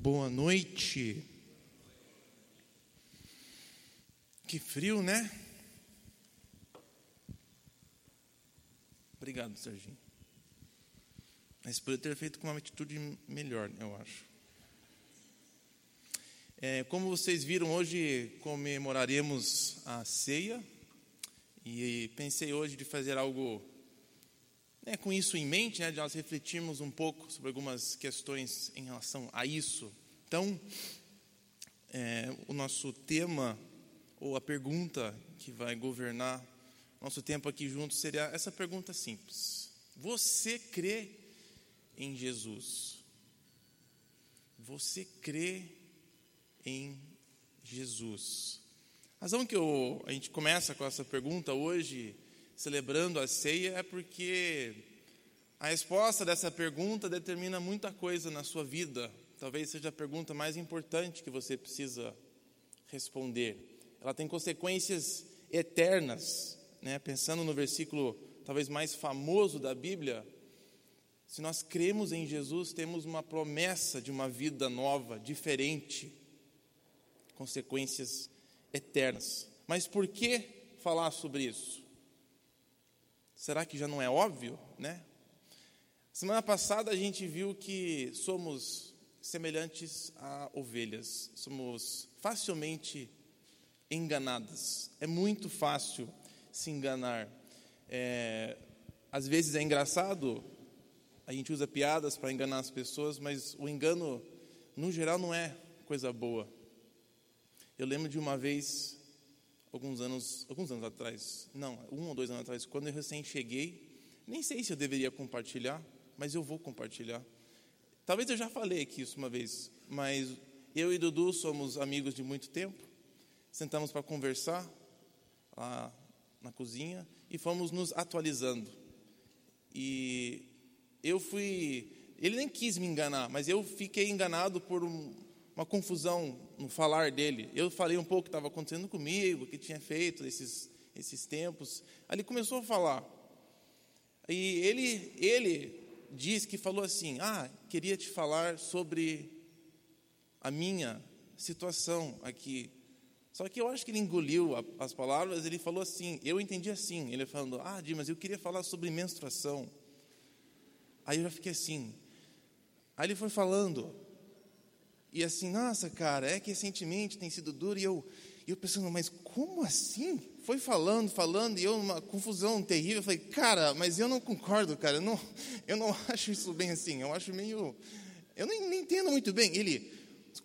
Boa noite. Que frio, né? Obrigado, Serginho. Mas poderia ter feito com uma atitude melhor, eu acho. É, como vocês viram, hoje comemoraremos a ceia. E pensei hoje de fazer algo né, com isso em mente, né, de nós refletirmos um pouco sobre algumas questões em relação a isso. Então, é, o nosso tema, ou a pergunta que vai governar nosso tempo aqui juntos, seria essa pergunta simples: Você crê em Jesus? Você crê em Jesus? A razão que eu, a gente começa com essa pergunta hoje celebrando a ceia é porque a resposta dessa pergunta determina muita coisa na sua vida. Talvez seja a pergunta mais importante que você precisa responder. Ela tem consequências eternas, né? Pensando no versículo talvez mais famoso da Bíblia, se nós cremos em Jesus, temos uma promessa de uma vida nova, diferente, consequências eternas. Mas por que falar sobre isso? Será que já não é óbvio, né? Semana passada a gente viu que somos semelhantes a ovelhas, somos facilmente enganadas. É muito fácil se enganar. É, às vezes é engraçado, a gente usa piadas para enganar as pessoas, mas o engano, no geral, não é coisa boa. Eu lembro de uma vez alguns anos, alguns anos atrás, não, um ou dois anos atrás, quando eu recém cheguei, nem sei se eu deveria compartilhar, mas eu vou compartilhar. Talvez eu já falei aqui isso uma vez, mas eu e Dudu somos amigos de muito tempo. Sentamos para conversar lá na cozinha e fomos nos atualizando. E eu fui, ele nem quis me enganar, mas eu fiquei enganado por um, uma confusão no falar dele. Eu falei um pouco que estava acontecendo comigo, o que tinha feito esses, esses tempos. Ali começou a falar. E ele, ele diz que falou assim: Ah, queria te falar sobre a minha situação aqui. Só que eu acho que ele engoliu as palavras, ele falou assim, eu entendi assim, ele falando, ah, Dimas, eu queria falar sobre menstruação. Aí eu já fiquei assim. Aí ele foi falando, e assim, nossa, cara, é que recentemente tem sido duro. E eu, eu pensando, mas como assim? Foi falando, falando, e eu, uma confusão terrível. Eu falei, cara, mas eu não concordo, cara. Eu não, eu não acho isso bem assim. Eu acho meio. Eu nem, nem entendo muito bem. Ele,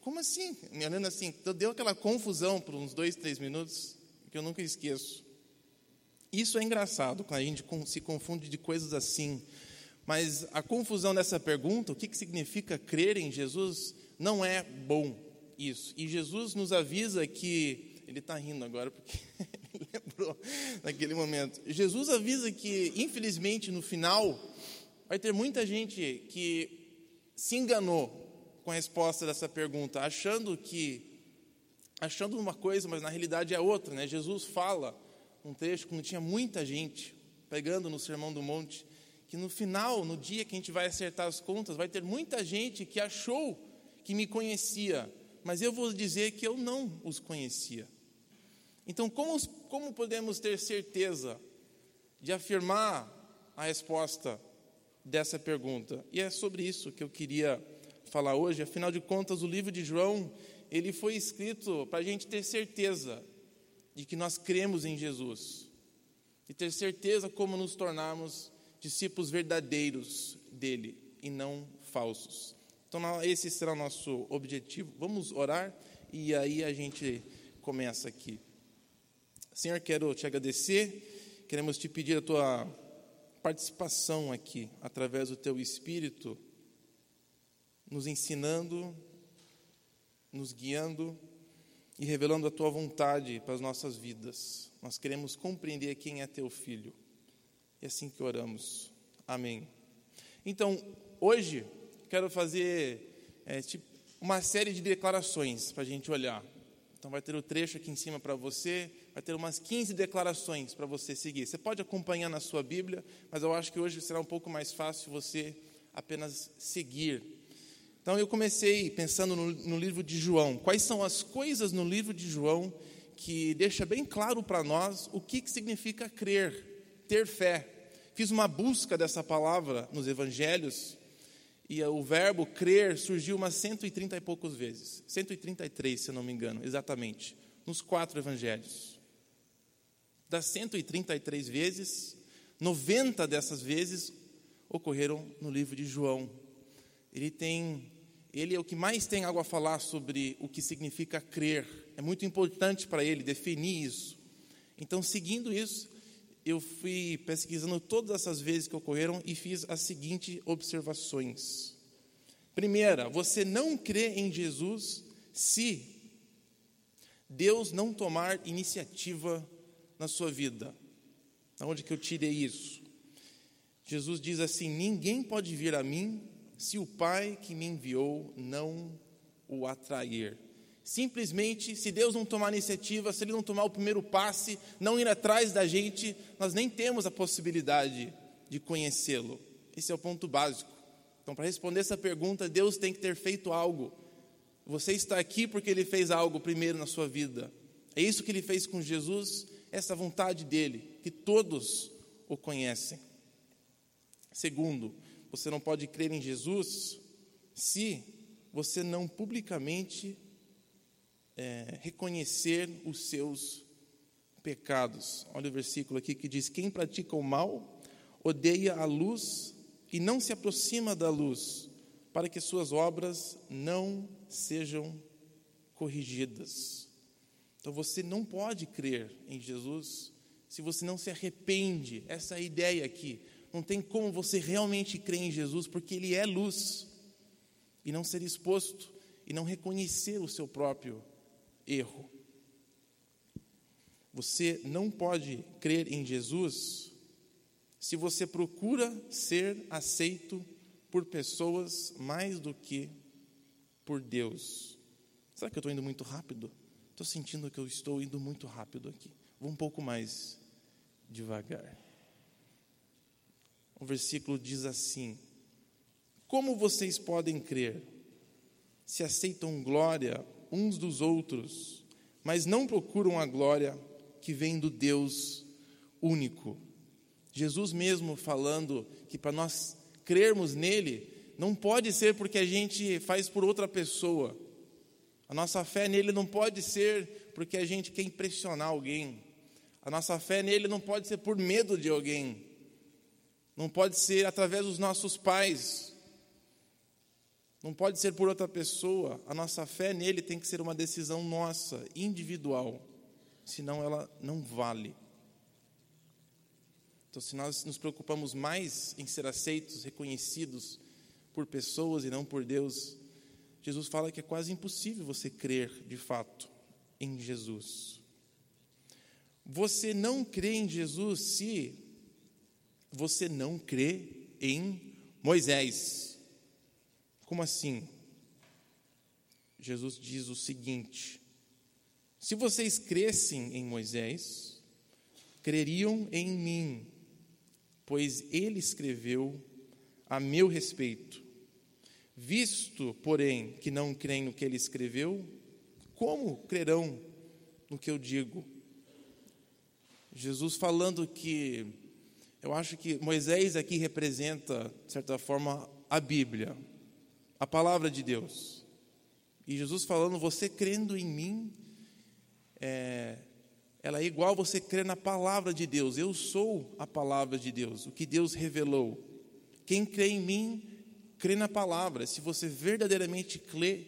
como assim? Me olhando assim, então deu aquela confusão por uns dois, três minutos, que eu nunca esqueço. Isso é engraçado, quando a gente se confunde de coisas assim. Mas a confusão dessa pergunta, o que, que significa crer em Jesus, não é bom isso. E Jesus nos avisa que. Ele está rindo agora porque ele lembrou naquele momento. Jesus avisa que, infelizmente, no final, vai ter muita gente que se enganou com a resposta dessa pergunta, achando que. achando uma coisa, mas na realidade é outra. Né? Jesus fala um trecho quando tinha muita gente pegando no Sermão do Monte, que no final, no dia que a gente vai acertar as contas, vai ter muita gente que achou que me conhecia, mas eu vou dizer que eu não os conhecia. Então, como, como podemos ter certeza de afirmar a resposta dessa pergunta? E é sobre isso que eu queria falar hoje. Afinal de contas, o livro de João, ele foi escrito para a gente ter certeza de que nós cremos em Jesus. E ter certeza como nos tornarmos discípulos verdadeiros dele e não falsos. Então, esse será o nosso objetivo. Vamos orar e aí a gente começa aqui. Senhor, quero te agradecer, queremos te pedir a tua participação aqui, através do teu Espírito, nos ensinando, nos guiando e revelando a tua vontade para as nossas vidas. Nós queremos compreender quem é teu filho. E é assim que oramos. Amém. Então, hoje quero fazer é, tipo, uma série de declarações para a gente olhar. Então, vai ter o trecho aqui em cima para você, vai ter umas 15 declarações para você seguir. Você pode acompanhar na sua Bíblia, mas eu acho que hoje será um pouco mais fácil você apenas seguir. Então eu comecei pensando no, no livro de João. Quais são as coisas no livro de João que deixa bem claro para nós o que, que significa crer, ter fé. Fiz uma busca dessa palavra nos evangelhos e o verbo crer surgiu umas 130 e poucas vezes. 133, se eu não me engano, exatamente, nos quatro evangelhos. Das 133 vezes, 90 dessas vezes ocorreram no livro de João. Ele tem ele é o que mais tem algo a falar sobre o que significa crer. É muito importante para ele definir isso. Então, seguindo isso, eu fui pesquisando todas essas vezes que ocorreram e fiz as seguintes observações. Primeira, você não crê em Jesus se Deus não tomar iniciativa na sua vida. Onde que eu tirei isso? Jesus diz assim: Ninguém pode vir a mim se o Pai que me enviou não o atrair. Simplesmente, se Deus não tomar iniciativa, se Ele não tomar o primeiro passe, não ir atrás da gente, nós nem temos a possibilidade de conhecê-lo. Esse é o ponto básico. Então, para responder essa pergunta, Deus tem que ter feito algo. Você está aqui porque Ele fez algo primeiro na sua vida. É isso que Ele fez com Jesus, essa vontade dele, que todos o conhecem. Segundo, você não pode crer em Jesus se você não publicamente é, reconhecer os seus pecados. Olha o versículo aqui que diz: Quem pratica o mal odeia a luz e não se aproxima da luz, para que suas obras não sejam corrigidas. Então você não pode crer em Jesus se você não se arrepende. Essa é ideia aqui não tem como você realmente crer em Jesus, porque Ele é luz, e não ser exposto e não reconhecer o seu próprio erro. Você não pode crer em Jesus se você procura ser aceito por pessoas mais do que por Deus. Será que eu estou indo muito rápido? Estou sentindo que eu estou indo muito rápido aqui. Vou um pouco mais devagar o versículo diz assim: Como vocês podem crer se aceitam glória uns dos outros, mas não procuram a glória que vem do Deus único? Jesus mesmo falando que para nós crermos nele, não pode ser porque a gente faz por outra pessoa. A nossa fé nele não pode ser porque a gente quer impressionar alguém. A nossa fé nele não pode ser por medo de alguém. Não pode ser através dos nossos pais. Não pode ser por outra pessoa. A nossa fé nele tem que ser uma decisão nossa, individual. Senão ela não vale. Então, se nós nos preocupamos mais em ser aceitos, reconhecidos por pessoas e não por Deus, Jesus fala que é quase impossível você crer de fato em Jesus. Você não crê em Jesus se você não crê em Moisés. Como assim? Jesus diz o seguinte: se vocês crescem em Moisés, creriam em mim, pois ele escreveu a meu respeito. Visto, porém, que não creem no que ele escreveu, como crerão no que eu digo? Jesus falando que eu acho que Moisés aqui representa, de certa forma, a Bíblia, a palavra de Deus. E Jesus falando, você crendo em mim, é, ela é igual você crer na palavra de Deus. Eu sou a palavra de Deus, o que Deus revelou. Quem crê em mim, crê na palavra. Se você verdadeiramente crê,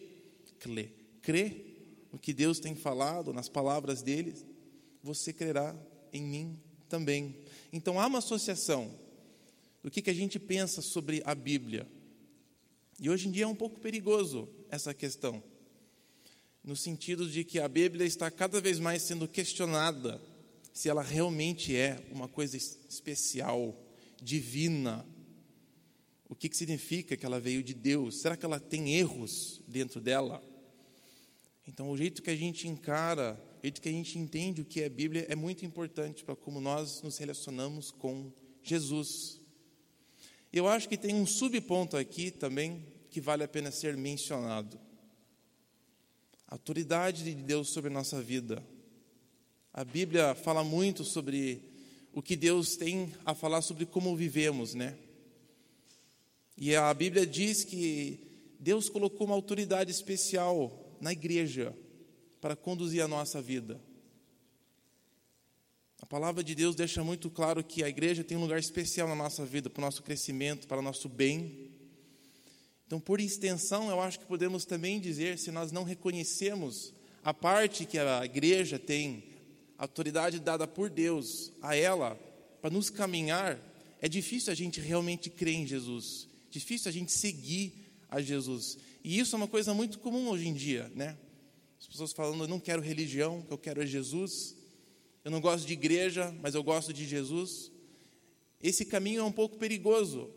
crê, crê no que Deus tem falado, nas palavras dele, você crerá em mim também. Então há uma associação do que, que a gente pensa sobre a Bíblia. E hoje em dia é um pouco perigoso essa questão, no sentido de que a Bíblia está cada vez mais sendo questionada se ela realmente é uma coisa especial, divina. O que, que significa que ela veio de Deus? Será que ela tem erros dentro dela? Então, o jeito que a gente encara jeito que a gente entende o que é Bíblia é muito importante para como nós nos relacionamos com Jesus. Eu acho que tem um subponto aqui também que vale a pena ser mencionado. A autoridade de Deus sobre a nossa vida. A Bíblia fala muito sobre o que Deus tem a falar sobre como vivemos, né? E a Bíblia diz que Deus colocou uma autoridade especial na igreja para conduzir a nossa vida. A palavra de Deus deixa muito claro que a igreja tem um lugar especial na nossa vida, para o nosso crescimento, para o nosso bem. Então, por extensão, eu acho que podemos também dizer, se nós não reconhecemos a parte que a igreja tem, a autoridade dada por Deus a ela, para nos caminhar, é difícil a gente realmente crer em Jesus, difícil a gente seguir a Jesus. E isso é uma coisa muito comum hoje em dia, né? As pessoas falando, eu não quero religião, o que eu quero é Jesus. Eu não gosto de igreja, mas eu gosto de Jesus. Esse caminho é um pouco perigoso,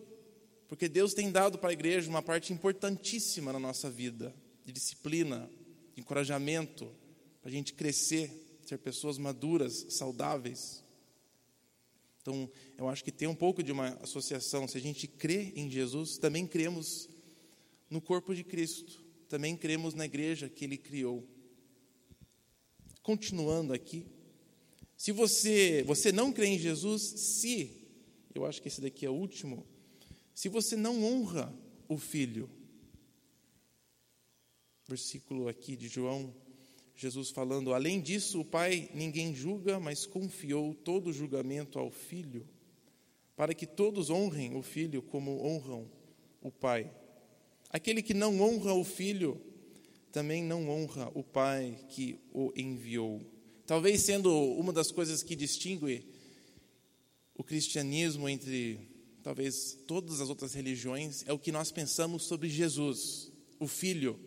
porque Deus tem dado para a igreja uma parte importantíssima na nossa vida, de disciplina, de encorajamento, para a gente crescer, ser pessoas maduras, saudáveis. Então, eu acho que tem um pouco de uma associação. Se a gente crê em Jesus, também cremos no corpo de Cristo, também cremos na igreja que ele criou. Continuando aqui, se você, você não crê em Jesus, se, eu acho que esse daqui é o último, se você não honra o filho. Versículo aqui de João, Jesus falando: Além disso, o Pai ninguém julga, mas confiou todo o julgamento ao Filho, para que todos honrem o Filho como honram o Pai. Aquele que não honra o Filho, também não honra o Pai que o enviou. Talvez sendo uma das coisas que distingue o cristianismo entre talvez todas as outras religiões, é o que nós pensamos sobre Jesus, o Filho.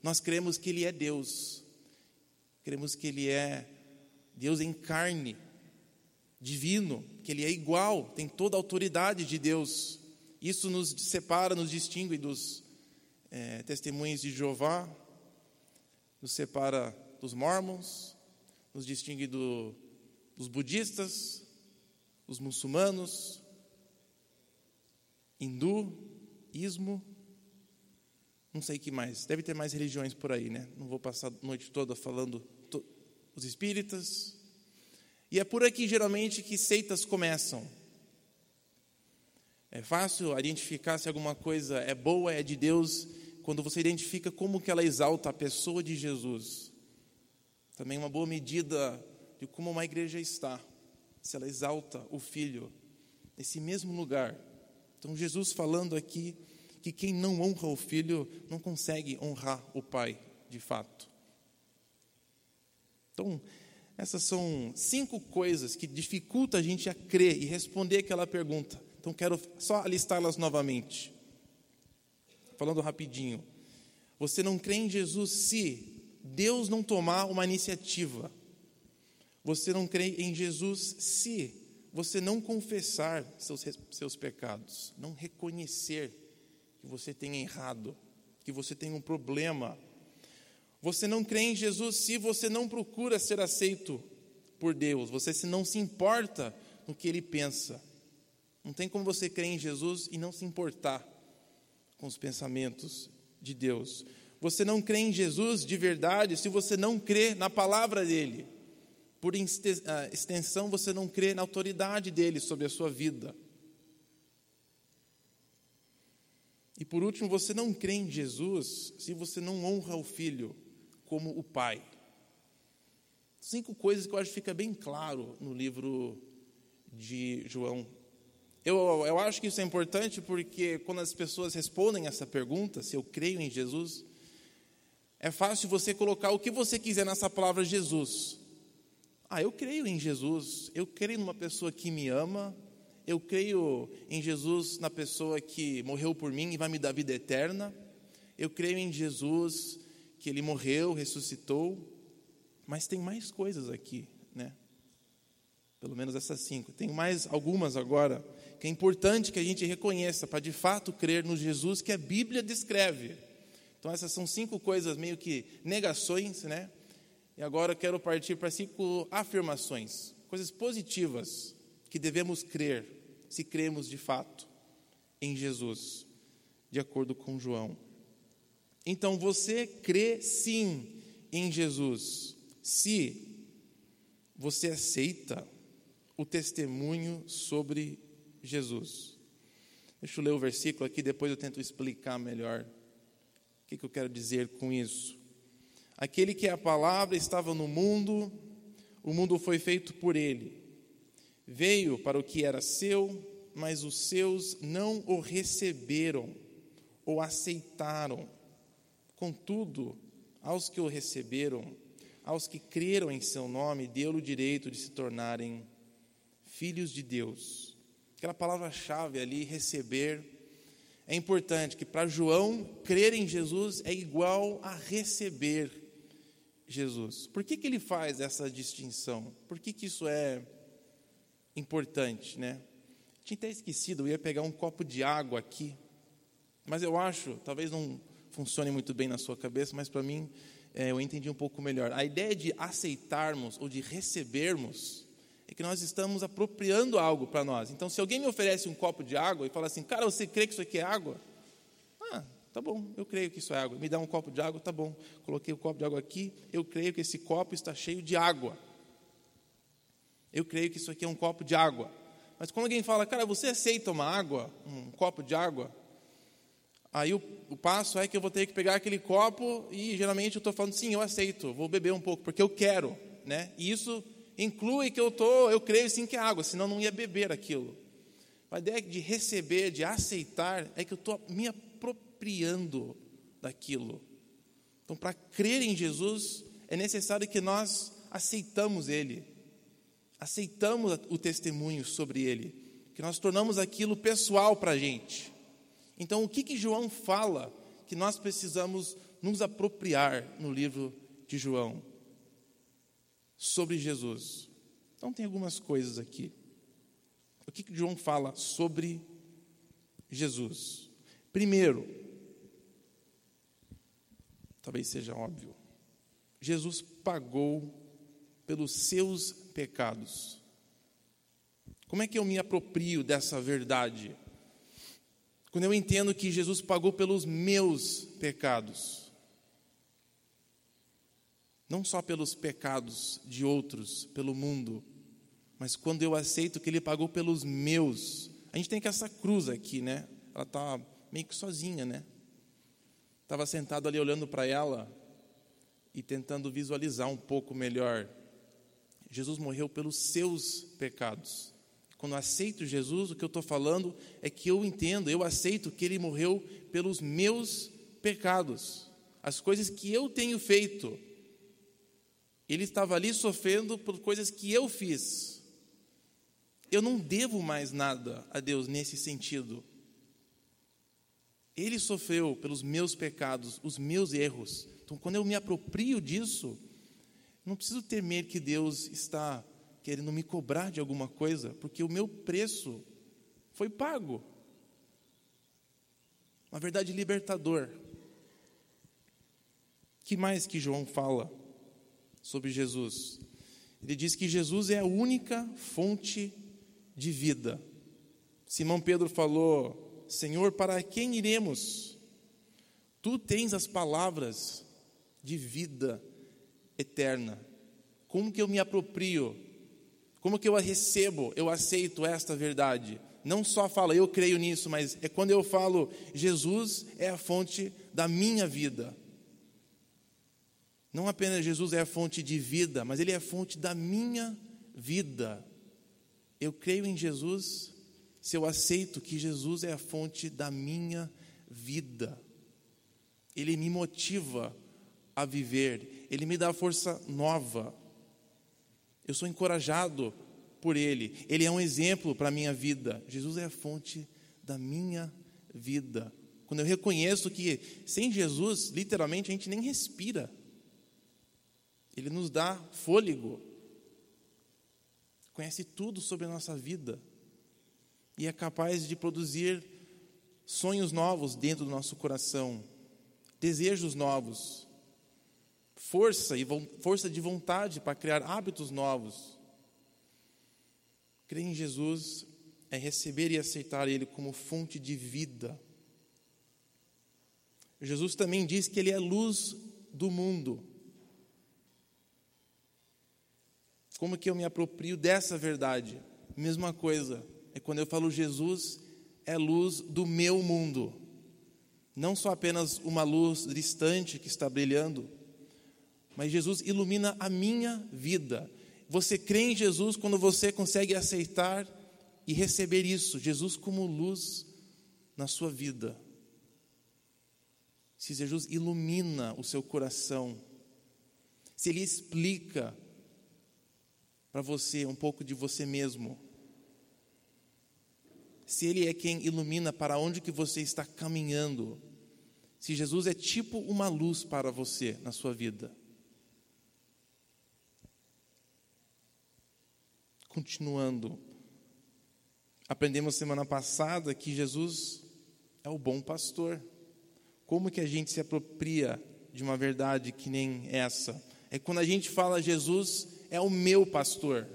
Nós cremos que Ele é Deus, cremos que Ele é Deus em carne, divino, que Ele é igual, tem toda a autoridade de Deus. Isso nos separa, nos distingue dos é, testemunhos de Jeová, nos separa dos mormons, nos distingue do, dos budistas, dos muçulmanos, hindu, ismo, não sei que mais. Deve ter mais religiões por aí, né? Não vou passar a noite toda falando os espíritas. E é por aqui geralmente que seitas começam. É fácil identificar se alguma coisa é boa, é de Deus, quando você identifica como que ela exalta a pessoa de Jesus. Também uma boa medida de como uma igreja está, se ela exalta o filho nesse mesmo lugar então, Jesus falando aqui que quem não honra o filho não consegue honrar o pai, de fato. Então, essas são cinco coisas que dificultam a gente a crer e responder aquela pergunta. Então, quero só listá-las novamente. Falando rapidinho. Você não crê em Jesus se Deus não tomar uma iniciativa. Você não crê em Jesus se você não confessar seus, seus pecados, não reconhecer que você tem errado, que você tem um problema. Você não crê em Jesus se você não procura ser aceito por Deus, você se não se importa no que Ele pensa. Não tem como você crer em Jesus e não se importar com os pensamentos de Deus. Você não crê em Jesus de verdade se você não crê na palavra dele por ah, extensão, você não crê na autoridade dele sobre a sua vida. E por último, você não crê em Jesus se você não honra o Filho como o Pai. Cinco coisas que eu acho que fica bem claro no livro de João. Eu, eu acho que isso é importante porque quando as pessoas respondem essa pergunta, se eu creio em Jesus, é fácil você colocar o que você quiser nessa palavra Jesus. Ah, eu creio em Jesus, eu creio numa pessoa que me ama, eu creio em Jesus na pessoa que morreu por mim e vai me dar vida eterna, eu creio em Jesus que ele morreu, ressuscitou, mas tem mais coisas aqui, né? Pelo menos essas cinco. Tem mais algumas agora que é importante que a gente reconheça para de fato crer no Jesus que a Bíblia descreve. Então essas são cinco coisas meio que negações, né? E agora eu quero partir para cinco afirmações, coisas positivas que devemos crer, se cremos de fato em Jesus, de acordo com João. Então você crê sim em Jesus, se você aceita o testemunho sobre Jesus. Deixa eu ler o versículo aqui, depois eu tento explicar melhor que, que eu quero dizer com isso. Aquele que é a palavra estava no mundo, o mundo foi feito por ele. Veio para o que era seu, mas os seus não o receberam ou aceitaram. Contudo, aos que o receberam, aos que creram em seu nome, deu-lhe o direito de se tornarem filhos de Deus. Aquela palavra-chave ali, receber, é importante que para João, crer em Jesus é igual a receber Jesus. Por que, que ele faz essa distinção? Por que, que isso é importante, né? Tinha até esquecido, eu ia pegar um copo de água aqui, mas eu acho, talvez não funcione muito bem na sua cabeça, mas para mim é, eu entendi um pouco melhor. A ideia de aceitarmos ou de recebermos é que nós estamos apropriando algo para nós. Então, se alguém me oferece um copo de água e fala assim, cara, você crê que isso aqui é água? Ah, tá bom, eu creio que isso é água. Me dá um copo de água, tá bom. Coloquei o copo de água aqui, eu creio que esse copo está cheio de água. Eu creio que isso aqui é um copo de água. Mas quando alguém fala, cara, você aceita uma água, um copo de água? Aí o, o, passo é que eu vou ter que pegar aquele copo e geralmente eu estou falando, sim, eu aceito, vou beber um pouco, porque eu quero, né? E isso inclui que eu tô, eu creio sim que é água, senão não ia beber aquilo. A ideia de receber, de aceitar, é que eu estou me apropriando daquilo. Então, para crer em Jesus, é necessário que nós aceitamos Ele, aceitamos o testemunho sobre Ele, que nós tornamos aquilo pessoal para a gente. Então, o que, que João fala que nós precisamos nos apropriar no livro de João sobre Jesus? Então, tem algumas coisas aqui. O que, que João fala sobre Jesus? Primeiro, talvez seja óbvio, Jesus pagou pelos seus pecados. Como é que eu me aproprio dessa verdade? Quando eu entendo que Jesus pagou pelos meus pecados, não só pelos pecados de outros, pelo mundo, mas quando eu aceito que Ele pagou pelos meus. A gente tem que essa cruz aqui, né? Ela está meio que sozinha, né? Estava sentado ali olhando para ela e tentando visualizar um pouco melhor. Jesus morreu pelos seus pecados. Quando aceito Jesus, o que eu estou falando é que eu entendo, eu aceito que Ele morreu pelos meus pecados, as coisas que eu tenho feito. Ele estava ali sofrendo por coisas que eu fiz. Eu não devo mais nada a Deus nesse sentido. Ele sofreu pelos meus pecados, os meus erros. Então, quando eu me aproprio disso, não preciso temer que Deus está querendo me cobrar de alguma coisa, porque o meu preço foi pago. Uma verdade libertador. que mais que João fala sobre Jesus? Ele diz que Jesus é a única fonte de vida. Simão Pedro falou: Senhor, para quem iremos? Tu tens as palavras de vida eterna. Como que eu me aproprio como que eu a recebo, eu aceito esta verdade? Não só fala eu creio nisso, mas é quando eu falo Jesus é a fonte da minha vida. Não apenas Jesus é a fonte de vida, mas Ele é a fonte da minha vida. Eu creio em Jesus se eu aceito que Jesus é a fonte da minha vida. Ele me motiva a viver, Ele me dá força nova. Eu sou encorajado por Ele. Ele é um exemplo para a minha vida. Jesus é a fonte da minha vida. Quando eu reconheço que sem Jesus, literalmente, a gente nem respira. Ele nos dá fôlego. Conhece tudo sobre a nossa vida. E é capaz de produzir sonhos novos dentro do nosso coração, desejos novos força e força de vontade para criar hábitos novos. Crer em Jesus é receber e aceitar Ele como fonte de vida. Jesus também diz que ele é luz do mundo. Como que eu me aproprio dessa verdade? Mesma coisa, é quando eu falo Jesus é luz do meu mundo. Não só apenas uma luz distante que está brilhando, mas Jesus ilumina a minha vida. Você crê em Jesus quando você consegue aceitar e receber isso, Jesus como luz na sua vida. Se Jesus ilumina o seu coração, se Ele explica para você um pouco de você mesmo, se Ele é quem ilumina para onde que você está caminhando, se Jesus é tipo uma luz para você na sua vida. Continuando, aprendemos semana passada que Jesus é o bom pastor. Como que a gente se apropria de uma verdade que nem essa? É quando a gente fala Jesus é o meu pastor.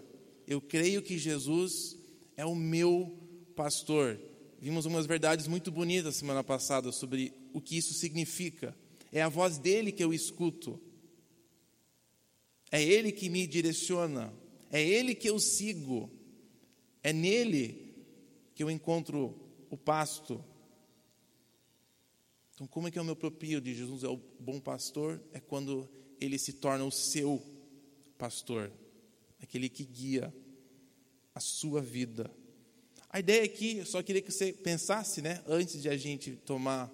Eu creio que Jesus é o meu pastor. Vimos umas verdades muito bonitas semana passada sobre o que isso significa. É a voz dele que eu escuto. É ele que me direciona. É ele que eu sigo. É nele que eu encontro o pasto. Então, como é que eu me aproprio de Jesus é o bom pastor? É quando ele se torna o seu pastor, aquele que guia a sua vida. A ideia aqui, eu só queria que você pensasse, né, antes de a gente tomar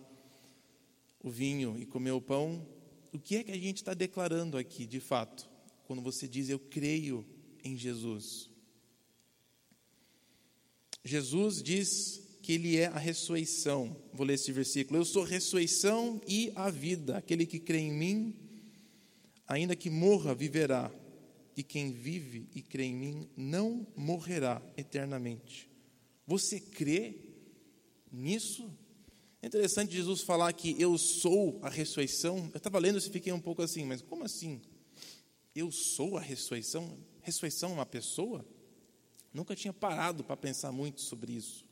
o vinho e comer o pão, o que é que a gente está declarando aqui, de fato, quando você diz eu creio em Jesus. Jesus diz que Ele é a ressurreição. Vou ler esse versículo. Eu sou ressurreição e a vida. Aquele que crê em mim, ainda que morra, viverá. E quem vive e crê em mim não morrerá eternamente. Você crê nisso? É interessante Jesus falar que eu sou a ressurreição. Eu estava lendo e fiquei um pouco assim, mas como assim? Eu sou a ressurreição? Ressurreição é uma pessoa? Nunca tinha parado para pensar muito sobre isso.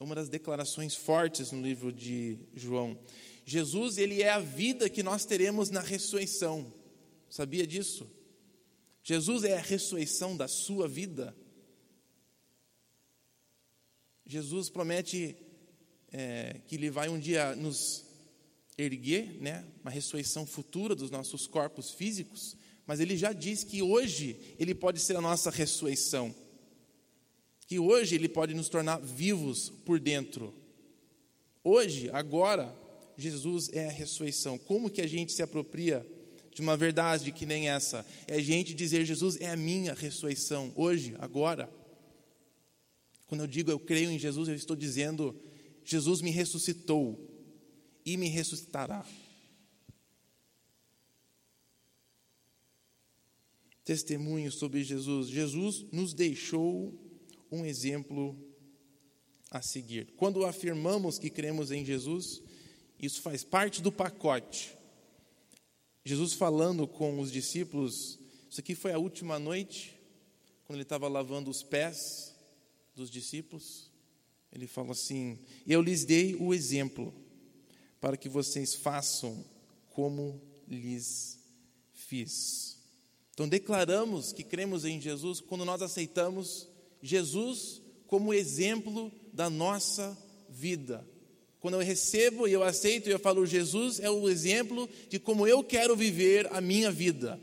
É uma das declarações fortes no livro de João. Jesus, ele é a vida que nós teremos na ressurreição. Sabia disso? Jesus é a ressurreição da sua vida. Jesus promete é, que Ele vai um dia nos erguer, né, uma ressurreição futura dos nossos corpos físicos, mas Ele já diz que hoje Ele pode ser a nossa ressurreição, que hoje Ele pode nos tornar vivos por dentro. Hoje, agora, Jesus é a ressurreição. Como que a gente se apropria de uma verdade que nem essa? É a gente dizer: Jesus é a minha ressurreição, hoje, agora. Quando eu digo eu creio em Jesus, eu estou dizendo: Jesus me ressuscitou e me ressuscitará. Testemunho sobre Jesus. Jesus nos deixou um exemplo a seguir. Quando afirmamos que cremos em Jesus, isso faz parte do pacote. Jesus falando com os discípulos, isso aqui foi a última noite, quando ele estava lavando os pés dos discípulos, ele fala assim: Eu lhes dei o exemplo para que vocês façam como lhes fiz. Então, declaramos que cremos em Jesus quando nós aceitamos Jesus como exemplo da nossa vida. Quando eu recebo e eu aceito e eu falo, Jesus é o exemplo de como eu quero viver a minha vida.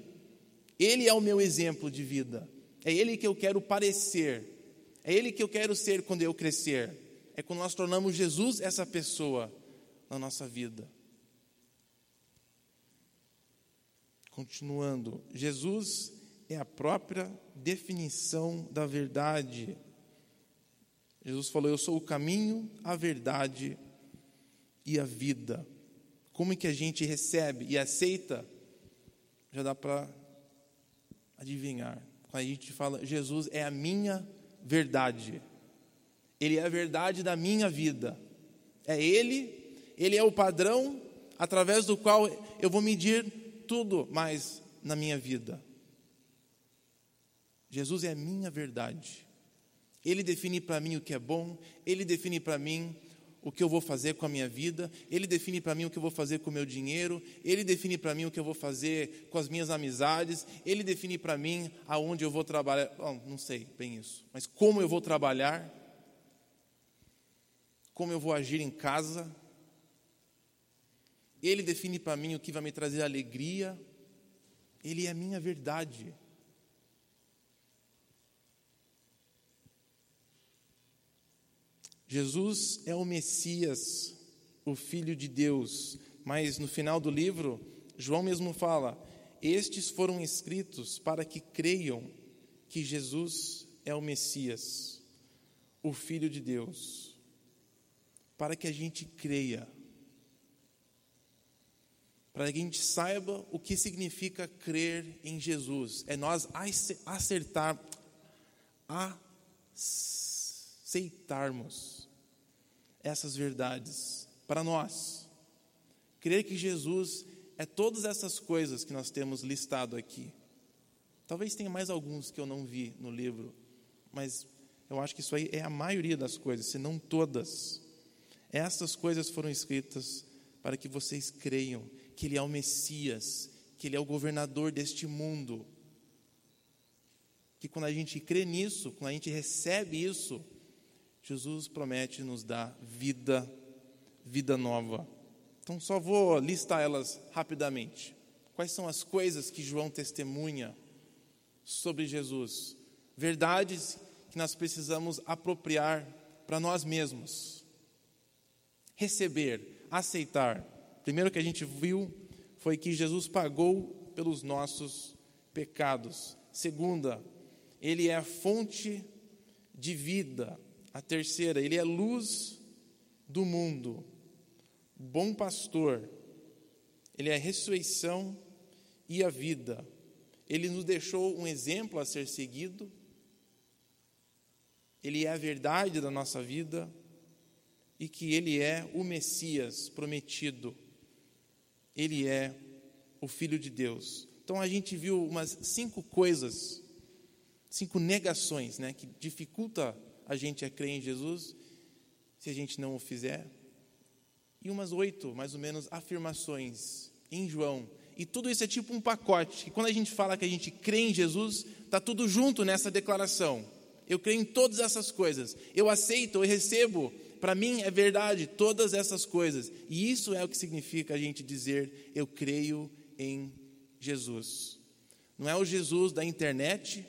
Ele é o meu exemplo de vida. É Ele que eu quero parecer. É Ele que eu quero ser quando eu crescer. É quando nós tornamos Jesus essa pessoa na nossa vida. Continuando, Jesus é a própria definição da verdade. Jesus falou: Eu sou o caminho, a verdade e a vida. Como é que a gente recebe e aceita? Já dá para adivinhar. Quando a gente fala, Jesus é a minha verdade. Ele é a verdade da minha vida. É Ele, Ele é o padrão através do qual eu vou medir tudo mais na minha vida. Jesus é a minha verdade. Ele define para mim o que é bom, Ele define para mim o que eu vou fazer com a minha vida, Ele define para mim o que eu vou fazer com o meu dinheiro, Ele define para mim o que eu vou fazer com as minhas amizades, Ele define para mim aonde eu vou trabalhar. Bom, não sei bem isso, mas como eu vou trabalhar, como eu vou agir em casa. Ele define para mim o que vai me trazer alegria, Ele é a minha verdade. Jesus é o Messias, o Filho de Deus, mas no final do livro, João mesmo fala: Estes foram escritos para que creiam que Jesus é o Messias, o Filho de Deus, para que a gente creia, para que a gente saiba o que significa crer em Jesus, é nós acertar, aceitarmos essas verdades para nós. Crer que Jesus é todas essas coisas que nós temos listado aqui. Talvez tenha mais alguns que eu não vi no livro, mas eu acho que isso aí é a maioria das coisas, se não todas. Essas coisas foram escritas para que vocês creiam que Ele é o Messias, que Ele é o governador deste mundo. Que quando a gente crê nisso, quando a gente recebe isso, Jesus promete nos dar vida, vida nova. Então, só vou listar elas rapidamente. Quais são as coisas que João testemunha sobre Jesus? Verdades que nós precisamos apropriar para nós mesmos. Receber, aceitar. Primeiro que a gente viu foi que Jesus pagou pelos nossos pecados. Segunda, ele é a fonte de vida. A terceira, ele é luz do mundo, bom pastor, ele é a ressurreição e a vida. Ele nos deixou um exemplo a ser seguido, ele é a verdade da nossa vida e que ele é o Messias prometido, ele é o Filho de Deus. Então a gente viu umas cinco coisas, cinco negações, né, que dificulta a gente é crer em Jesus se a gente não o fizer. E umas oito, mais ou menos, afirmações em João. E tudo isso é tipo um pacote. E quando a gente fala que a gente crê em Jesus, está tudo junto nessa declaração. Eu creio em todas essas coisas. Eu aceito, eu recebo. Para mim é verdade todas essas coisas. E isso é o que significa a gente dizer eu creio em Jesus. Não é o Jesus da internet,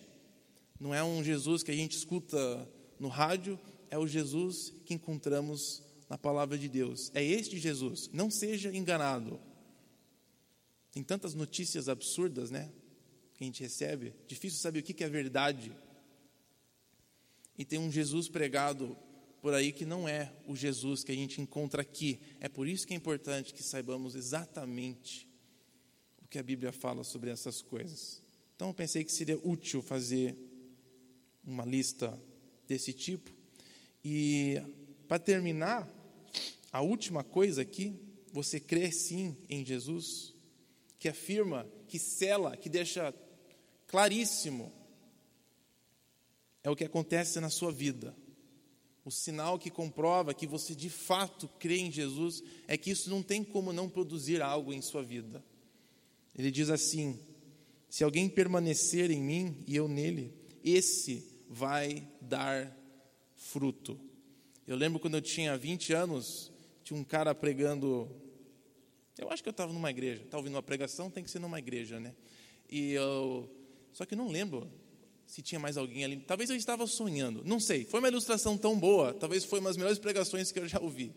não é um Jesus que a gente escuta no rádio é o Jesus que encontramos na palavra de Deus. É este Jesus. Não seja enganado. Tem tantas notícias absurdas, né? Que a gente recebe. Difícil saber o que é verdade. E tem um Jesus pregado por aí que não é o Jesus que a gente encontra aqui. É por isso que é importante que saibamos exatamente o que a Bíblia fala sobre essas coisas. Então eu pensei que seria útil fazer uma lista desse tipo. E para terminar, a última coisa aqui, você crê sim em Jesus, que afirma, que cela, que deixa claríssimo é o que acontece na sua vida. O sinal que comprova que você de fato crê em Jesus é que isso não tem como não produzir algo em sua vida. Ele diz assim: Se alguém permanecer em mim e eu nele, esse vai dar fruto. Eu lembro quando eu tinha 20 anos, tinha um cara pregando. Eu acho que eu estava numa igreja, estava ouvindo uma pregação, tem que ser numa igreja, né? E eu. Só que não lembro se tinha mais alguém ali. Talvez eu estava sonhando, não sei. Foi uma ilustração tão boa, talvez foi uma das melhores pregações que eu já ouvi.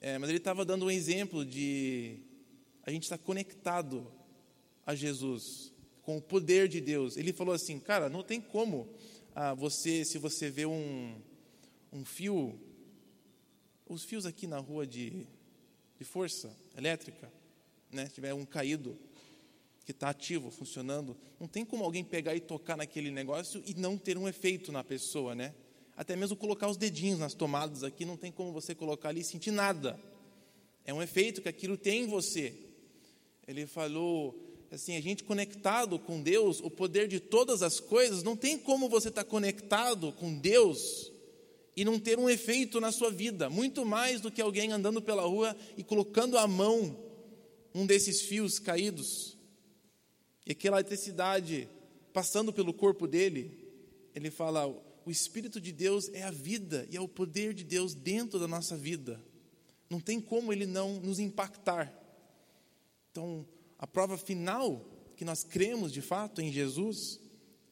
É, mas ele estava dando um exemplo de a gente estar conectado a Jesus, com o poder de Deus. Ele falou assim, cara, não tem como ah, você, se você vê um, um fio, os fios aqui na rua de, de força elétrica, né, tiver um caído que está ativo, funcionando, não tem como alguém pegar e tocar naquele negócio e não ter um efeito na pessoa, né? Até mesmo colocar os dedinhos nas tomadas aqui, não tem como você colocar ali e sentir nada. É um efeito que aquilo tem em você. Ele falou assim, a gente conectado com Deus, o poder de todas as coisas, não tem como você estar tá conectado com Deus e não ter um efeito na sua vida, muito mais do que alguém andando pela rua e colocando a mão um desses fios caídos, e aquela eletricidade passando pelo corpo dele, ele fala: o Espírito de Deus é a vida e é o poder de Deus dentro da nossa vida. Não tem como ele não nos impactar. Então, a prova final que nós cremos de fato em Jesus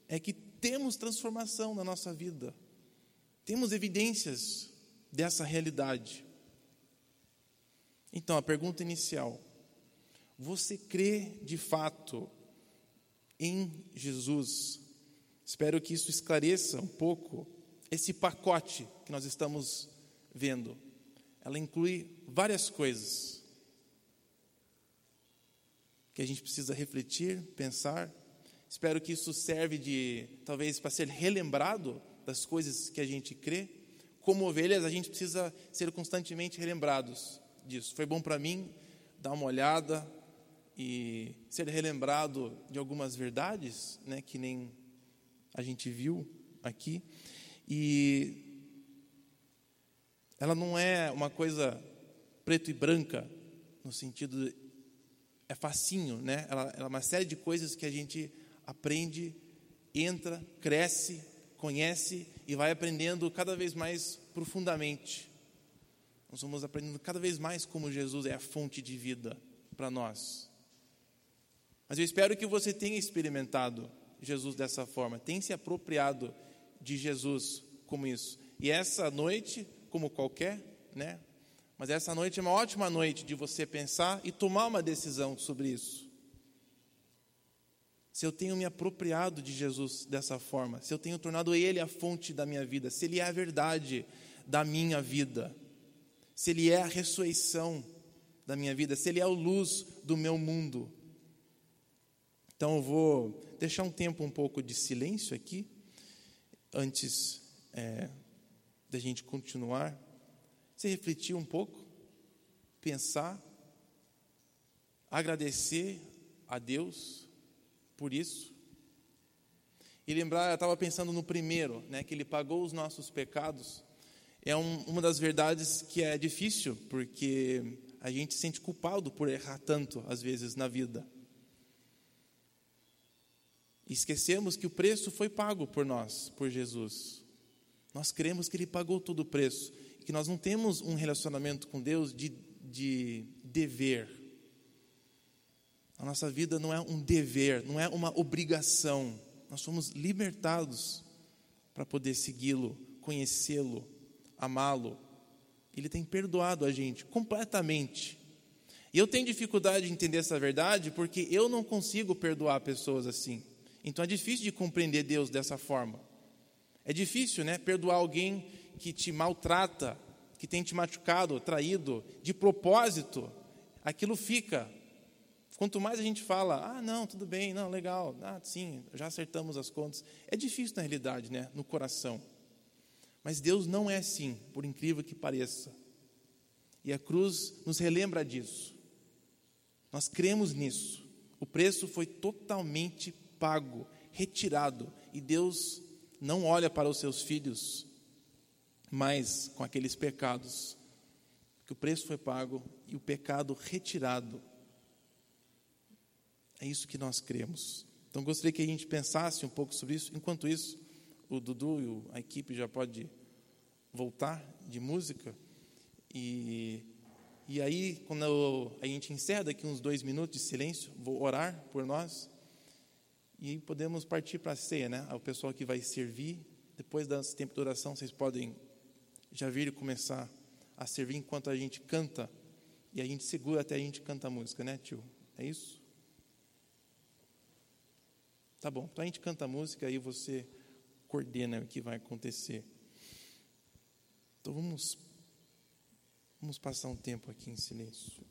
é que temos transformação na nossa vida. Temos evidências dessa realidade. Então, a pergunta inicial: você crê de fato em Jesus? Espero que isso esclareça um pouco esse pacote que nós estamos vendo. Ela inclui várias coisas que a gente precisa refletir, pensar. Espero que isso serve de talvez para ser relembrado das coisas que a gente crê. Como ovelhas, a gente precisa ser constantemente relembrados disso. Foi bom para mim dar uma olhada e ser relembrado de algumas verdades, né, que nem a gente viu aqui. E ela não é uma coisa preto e branca, no sentido é facinho, né? Ela, ela é uma série de coisas que a gente aprende, entra, cresce, conhece e vai aprendendo cada vez mais profundamente. Nós vamos aprendendo cada vez mais como Jesus é a fonte de vida para nós. Mas eu espero que você tenha experimentado Jesus dessa forma, tenha se apropriado de Jesus como isso. E essa noite, como qualquer, né? Mas essa noite é uma ótima noite de você pensar e tomar uma decisão sobre isso se eu tenho me apropriado de Jesus dessa forma, se eu tenho tornado Ele a fonte da minha vida, se Ele é a verdade da minha vida, se Ele é a ressurreição da minha vida, se Ele é a luz do meu mundo. Então eu vou deixar um tempo um pouco de silêncio aqui, antes é, da gente continuar. Você refletir um pouco, pensar, agradecer a Deus por isso. E lembrar, eu estava pensando no primeiro, né, que ele pagou os nossos pecados. É um, uma das verdades que é difícil, porque a gente se sente culpado por errar tanto, às vezes, na vida. E esquecemos que o preço foi pago por nós, por Jesus. Nós cremos que Ele pagou todo o preço, que nós não temos um relacionamento com Deus de, de dever, a nossa vida não é um dever, não é uma obrigação. Nós somos libertados para poder segui-lo, conhecê-lo, amá-lo. Ele tem perdoado a gente completamente. E eu tenho dificuldade de entender essa verdade porque eu não consigo perdoar pessoas assim. Então é difícil de compreender Deus dessa forma. É difícil, né? Perdoar alguém que te maltrata, que tem te machucado, traído, de propósito. Aquilo fica Quanto mais a gente fala, ah, não, tudo bem, não, legal, ah, sim, já acertamos as contas. É difícil na realidade, né, no coração. Mas Deus não é assim, por incrível que pareça. E a cruz nos relembra disso. Nós cremos nisso. O preço foi totalmente pago, retirado, e Deus não olha para os seus filhos mais com aqueles pecados. Que o preço foi pago e o pecado retirado é isso que nós cremos. Então gostaria que a gente pensasse um pouco sobre isso. Enquanto isso, o Dudu e a equipe já pode voltar de música. E, e aí, quando eu, a gente encerra daqui uns dois minutos de silêncio, vou orar por nós. E podemos partir para a ceia, né? O pessoal que vai servir. Depois desse tempo de oração, vocês podem já vir e começar a servir enquanto a gente canta. E a gente segura até a gente canta a música, né, tio? É isso? Tá bom, então a gente canta a música e você coordena o que vai acontecer. Então vamos, vamos passar um tempo aqui em silêncio.